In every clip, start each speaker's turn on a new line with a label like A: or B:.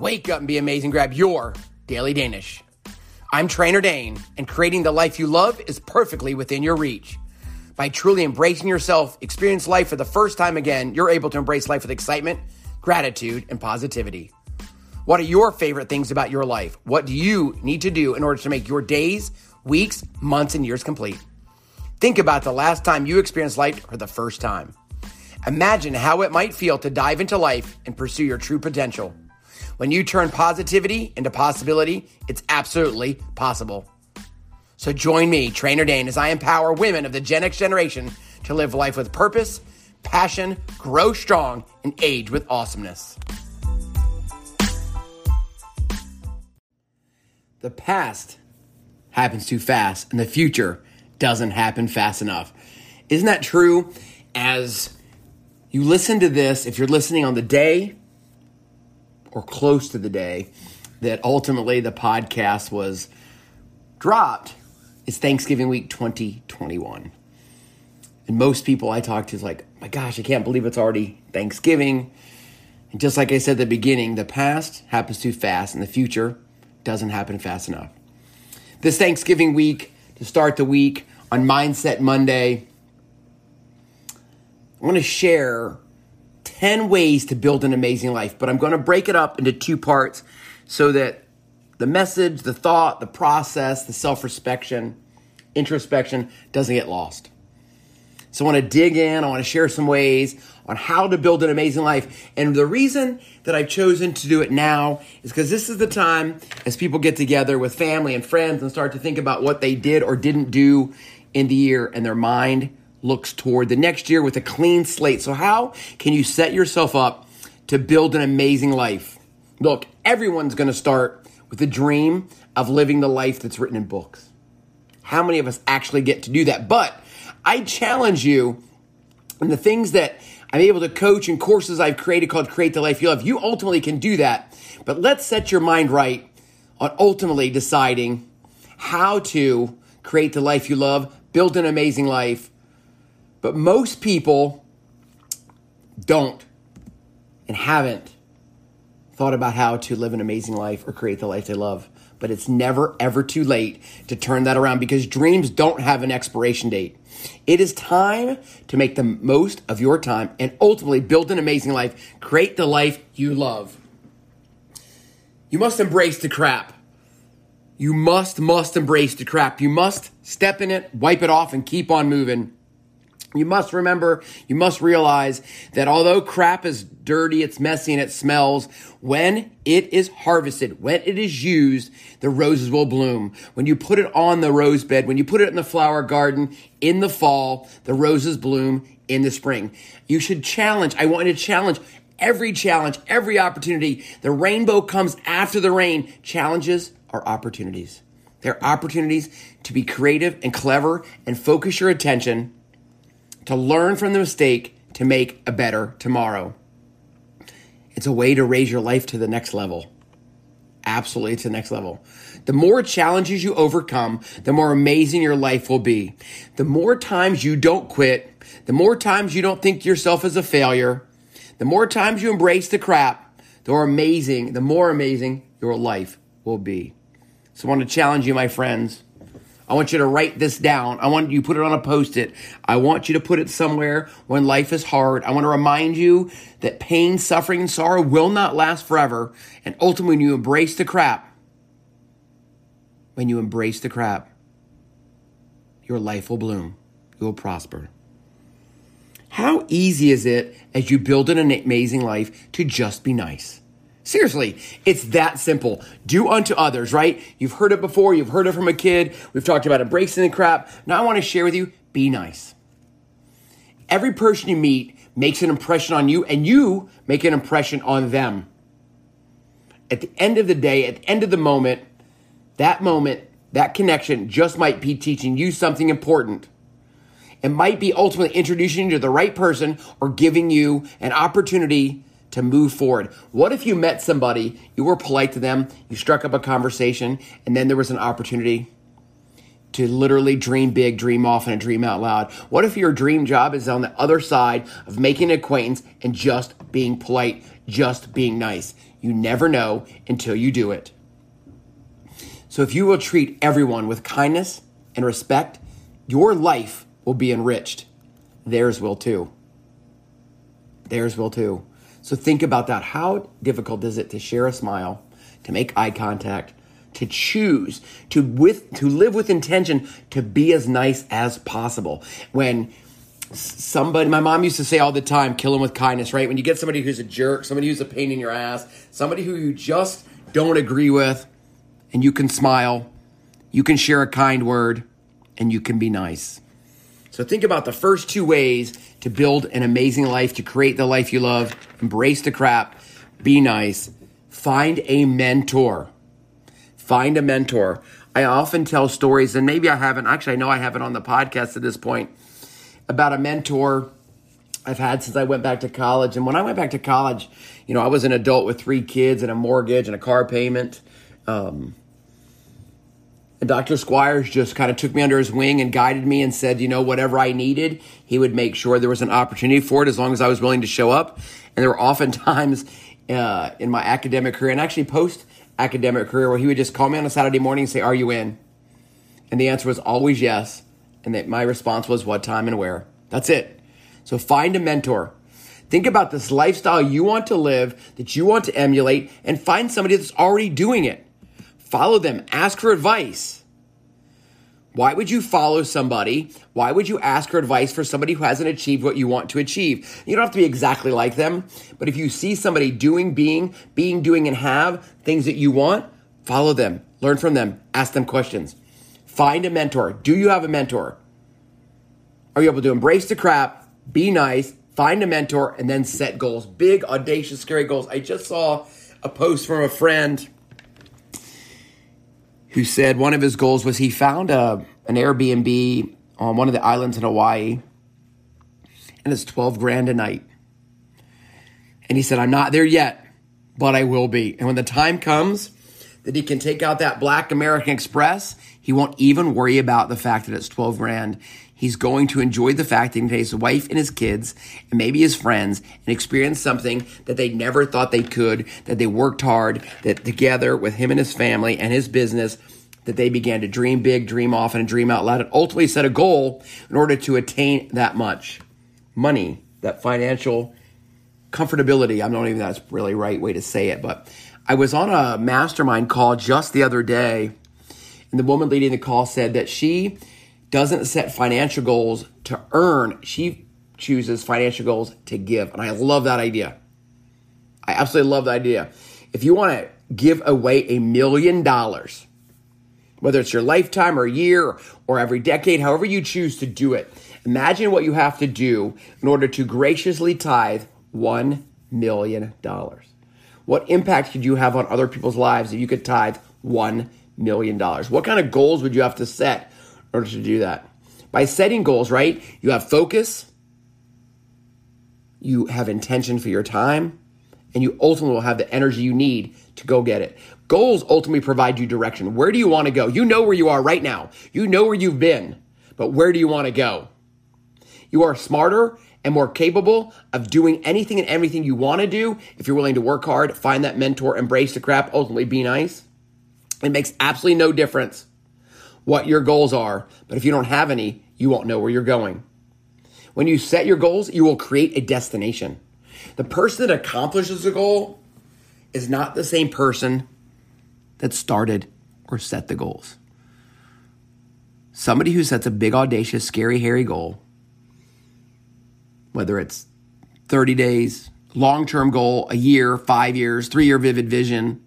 A: Wake up and be amazing. Grab your daily Danish. I'm Trainer Dane, and creating the life you love is perfectly within your reach. By truly embracing yourself, experience life for the first time again, you're able to embrace life with excitement, gratitude, and positivity. What are your favorite things about your life? What do you need to do in order to make your days, weeks, months, and years complete? Think about the last time you experienced life for the first time. Imagine how it might feel to dive into life and pursue your true potential. When you turn positivity into possibility, it's absolutely possible. So join me, Trainer Dane, as I empower women of the Gen X generation to live life with purpose, passion, grow strong, and age with awesomeness. The past happens too fast, and the future doesn't happen fast enough. Isn't that true? As you listen to this, if you're listening on the day or close to the day that ultimately the podcast was dropped, is Thanksgiving week 2021. And most people I talk to is like, my gosh, I can't believe it's already Thanksgiving. And just like I said at the beginning, the past happens too fast and the future doesn't happen fast enough. This Thanksgiving week, to start the week on Mindset Monday, I want to share 10 ways to build an amazing life, but I'm going to break it up into two parts so that the message, the thought, the process, the self inspection, introspection doesn't get lost. So I want to dig in, I want to share some ways on how to build an amazing life. And the reason that I've chosen to do it now is because this is the time as people get together with family and friends and start to think about what they did or didn't do in the year and their mind looks toward the next year with a clean slate. So, how can you set yourself up to build an amazing life? Look, everyone's going to start with a dream of living the life that's written in books. How many of us actually get to do that? But I challenge you and the things that I'm able to coach in courses I've created called Create the Life You Love. You ultimately can do that. But let's set your mind right on ultimately deciding how to create the life you love, build an amazing life, but most people don't and haven't thought about how to live an amazing life or create the life they love. But it's never, ever too late to turn that around because dreams don't have an expiration date. It is time to make the most of your time and ultimately build an amazing life, create the life you love. You must embrace the crap. You must, must embrace the crap. You must step in it, wipe it off, and keep on moving. You must remember, you must realize that although crap is dirty, it's messy, and it smells, when it is harvested, when it is used, the roses will bloom. When you put it on the rose bed, when you put it in the flower garden in the fall, the roses bloom in the spring. You should challenge, I want you to challenge every challenge, every opportunity. The rainbow comes after the rain. Challenges are opportunities. They're opportunities to be creative and clever and focus your attention to learn from the mistake to make a better tomorrow. It's a way to raise your life to the next level. Absolutely, to the next level. The more challenges you overcome, the more amazing your life will be. The more times you don't quit, the more times you don't think yourself as a failure, the more times you embrace the crap, the more amazing, the more amazing your life will be. So I want to challenge you, my friends. I want you to write this down. I want you to put it on a post it. I want you to put it somewhere when life is hard. I want to remind you that pain, suffering, and sorrow will not last forever. And ultimately, when you embrace the crap, when you embrace the crap, your life will bloom. You will prosper. How easy is it as you build an amazing life to just be nice? Seriously, it's that simple. Do unto others, right? You've heard it before. You've heard it from a kid. We've talked about embracing the crap. Now I want to share with you be nice. Every person you meet makes an impression on you, and you make an impression on them. At the end of the day, at the end of the moment, that moment, that connection just might be teaching you something important. It might be ultimately introducing you to the right person or giving you an opportunity to move forward. What if you met somebody, you were polite to them, you struck up a conversation, and then there was an opportunity to literally dream big, dream often, and dream out loud? What if your dream job is on the other side of making an acquaintance and just being polite, just being nice? You never know until you do it. So if you will treat everyone with kindness and respect, your life will be enriched. Theirs will too. Theirs will too. So think about that. How difficult is it to share a smile, to make eye contact, to choose to with to live with intention to be as nice as possible? When somebody my mom used to say all the time kill them with kindness right? When you get somebody who's a jerk somebody who's a pain in your ass somebody who you just don't agree with and you can smile you can share a kind word and you can be nice so think about the first two ways to build an amazing life to create the life you love embrace the crap be nice find a mentor Find a mentor. I often tell stories, and maybe I haven't, actually, I know I haven't on the podcast at this point, about a mentor I've had since I went back to college. And when I went back to college, you know, I was an adult with three kids and a mortgage and a car payment. Um, and Dr. Squires just kind of took me under his wing and guided me and said, you know, whatever I needed, he would make sure there was an opportunity for it as long as I was willing to show up. And there were often times uh, in my academic career and actually post academic career where he would just call me on a Saturday morning and say, Are you in? And the answer was always yes. And that my response was what time and where. That's it. So find a mentor. Think about this lifestyle you want to live, that you want to emulate, and find somebody that's already doing it. Follow them, ask for advice. Why would you follow somebody? Why would you ask for advice for somebody who hasn't achieved what you want to achieve? You don't have to be exactly like them, but if you see somebody doing, being, being, doing, and have things that you want, follow them, learn from them, ask them questions. Find a mentor. Do you have a mentor? Are you able to embrace the crap, be nice, find a mentor, and then set goals? Big, audacious, scary goals. I just saw a post from a friend who said one of his goals was he found a, an Airbnb on one of the islands in Hawaii, and it's 12 grand a night. And he said, I'm not there yet, but I will be. And when the time comes that he can take out that black American Express, he won't even worry about the fact that it's 12 grand. He's going to enjoy the fact that he can his wife and his kids and maybe his friends and experience something that they never thought they could, that they worked hard, that together with him and his family and his business, that they began to dream big, dream often, and dream out loud, and ultimately set a goal in order to attain that much money, that financial comfortability. I'm not even that's really right way to say it, but I was on a mastermind call just the other day, and the woman leading the call said that she doesn't set financial goals to earn. She chooses financial goals to give. And I love that idea. I absolutely love the idea. If you want to give away a million dollars, whether it's your lifetime or year or every decade, however you choose to do it, imagine what you have to do in order to graciously tithe $1 million. What impact could you have on other people's lives if you could tithe $1 million? What kind of goals would you have to set in order to do that. By setting goals, right, you have focus, you have intention for your time, and you ultimately will have the energy you need to go get it. Goals ultimately provide you direction. Where do you want to go? You know where you are right now. You know where you've been, but where do you want to go? You are smarter and more capable of doing anything and everything you want to do if you're willing to work hard, find that mentor, embrace the crap, ultimately be nice. It makes absolutely no difference what your goals are, but if you don't have any, you won't know where you're going. When you set your goals, you will create a destination. The person that accomplishes a goal is not the same person that started or set the goals. Somebody who sets a big, audacious, scary, hairy goal, whether it's 30 days, long term goal, a year, five years, three year vivid vision,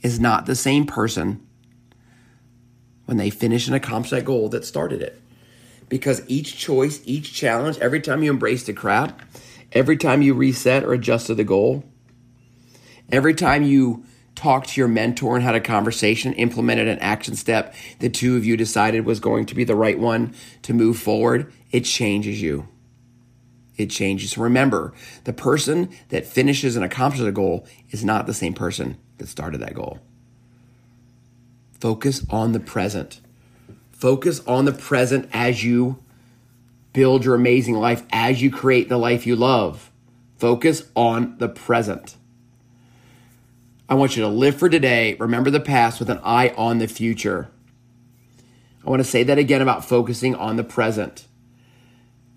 A: is not the same person when they finish and accomplish that goal that started it. Because each choice, each challenge, every time you embrace the crap, every time you reset or adjusted the goal, every time you talked to your mentor and had a conversation, implemented an action step the two of you decided was going to be the right one to move forward, it changes you. It changes. Remember, the person that finishes and accomplishes a goal is not the same person that started that goal. Focus on the present. Focus on the present as you build your amazing life, as you create the life you love. Focus on the present. I want you to live for today, remember the past with an eye on the future. I want to say that again about focusing on the present.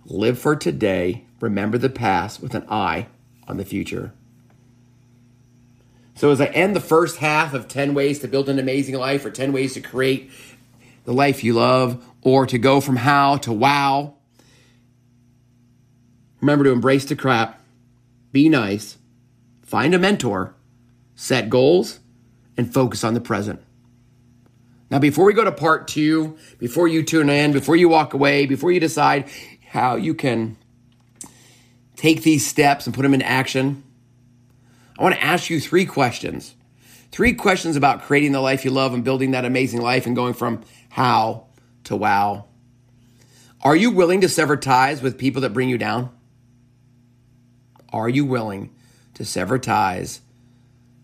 A: Live for today, remember the past with an eye on the future. So, as I end the first half of 10 ways to build an amazing life or 10 ways to create the life you love or to go from how to wow, remember to embrace the crap, be nice, find a mentor, set goals, and focus on the present. Now, before we go to part two, before you tune in, before you walk away, before you decide how you can take these steps and put them into action, I want to ask you three questions. Three questions about creating the life you love and building that amazing life and going from how to wow. Are you willing to sever ties with people that bring you down? Are you willing to sever ties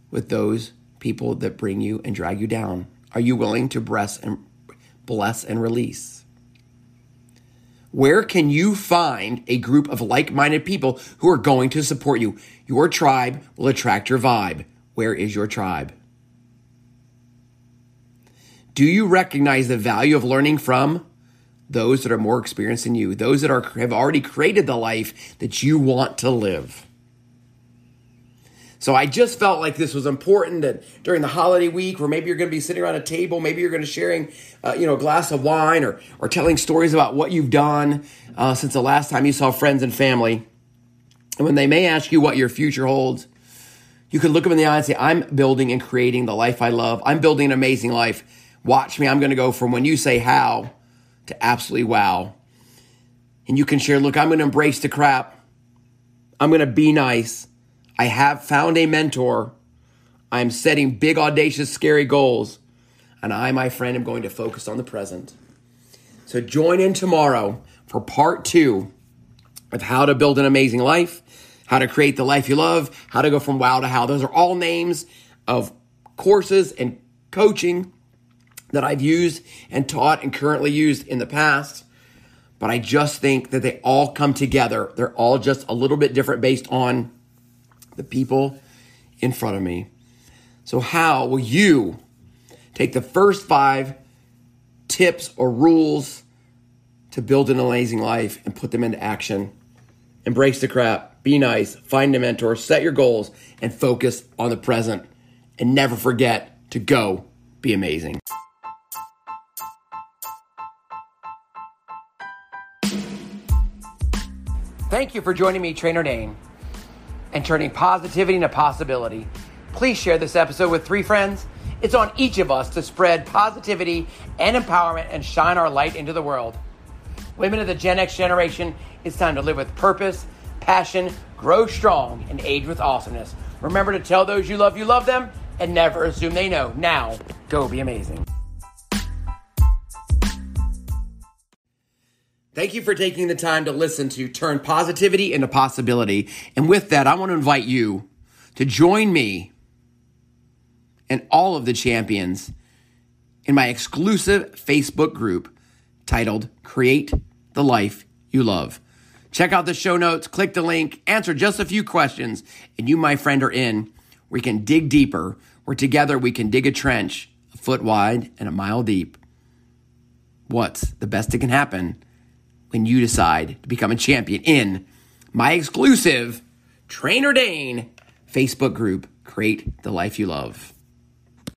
A: with those people that bring you and drag you down? Are you willing to bless and bless and release? Where can you find a group of like minded people who are going to support you? Your tribe will attract your vibe. Where is your tribe? Do you recognize the value of learning from those that are more experienced than you, those that are, have already created the life that you want to live? So I just felt like this was important that during the holiday week, where maybe you're going to be sitting around a table, maybe you're going to sharing, uh, you know, a glass of wine or or telling stories about what you've done uh, since the last time you saw friends and family. And when they may ask you what your future holds, you can look them in the eye and say, "I'm building and creating the life I love. I'm building an amazing life. Watch me. I'm going to go from when you say how to absolutely wow." And you can share, "Look, I'm going to embrace the crap. I'm going to be nice." I have found a mentor. I'm setting big, audacious, scary goals. And I, my friend, am going to focus on the present. So join in tomorrow for part two of how to build an amazing life, how to create the life you love, how to go from wow to how. Those are all names of courses and coaching that I've used and taught and currently used in the past. But I just think that they all come together. They're all just a little bit different based on the people in front of me. So, how will you take the first five tips or rules to build an amazing life and put them into action? Embrace the crap, be nice, find a mentor, set your goals, and focus on the present. And never forget to go be amazing. Thank you for joining me, Trainer Dane and turning positivity into possibility. Please share this episode with three friends. It's on each of us to spread positivity and empowerment and shine our light into the world. Women of the Gen X generation, it's time to live with purpose, passion, grow strong, and age with awesomeness. Remember to tell those you love you love them and never assume they know. Now, go be amazing. Thank you for taking the time to listen to Turn Positivity into Possibility. And with that, I want to invite you to join me and all of the champions in my exclusive Facebook group titled Create the Life You Love. Check out the show notes, click the link, answer just a few questions, and you, my friend, are in. We can dig deeper, where together we can dig a trench a foot wide and a mile deep. What's the best that can happen? When you decide to become a champion in my exclusive Trainer Dane Facebook group, Create the Life You Love.